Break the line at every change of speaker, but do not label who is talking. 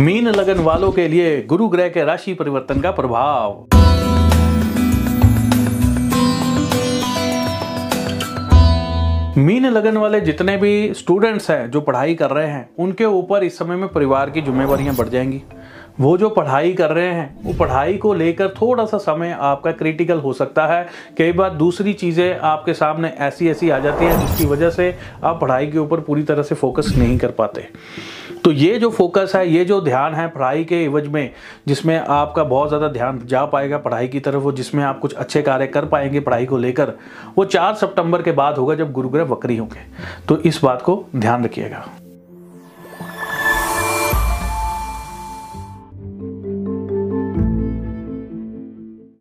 Mean लगन वालों के लिए गुरु ग्रह के राशि परिवर्तन का प्रभाव। मीन लगन वाले जितने भी स्टूडेंट्स हैं, जो पढ़ाई कर रहे हैं, उनके ऊपर इस समय में परिवार की जिम्मेवारियाँ बढ़ जाएँगी। वो जो पढ़ाई कर रहे हैं, वो पढ़ाई को लेकर थोड़ा सा समय आपका क्रिटिकल हो सकता है। कई बार दूसरी चीज़ें आपके सामने ऐसी ऐसी आ जाती हैं जिसकी वजह से आप पढ़ाई के ऊपर पूरी तरह से फोकस नहीं कर पाते। तो ये जो फोकस है, ये जो ध्यान है पढ़ाई के एवज में, जिसमें आपका बहुत ज़्यादा ध्यान जा पाएगा पढ़ाई की तरफ़, वो जिसमें आप कुछ अच्छे कार्य कर पाएँगे पढ़ाई को लेकर, वो चार सितंबर के बाद होगा जब गुरुग्रह वक्री होंगे। तो इस बात को ध्यान रखिएगा।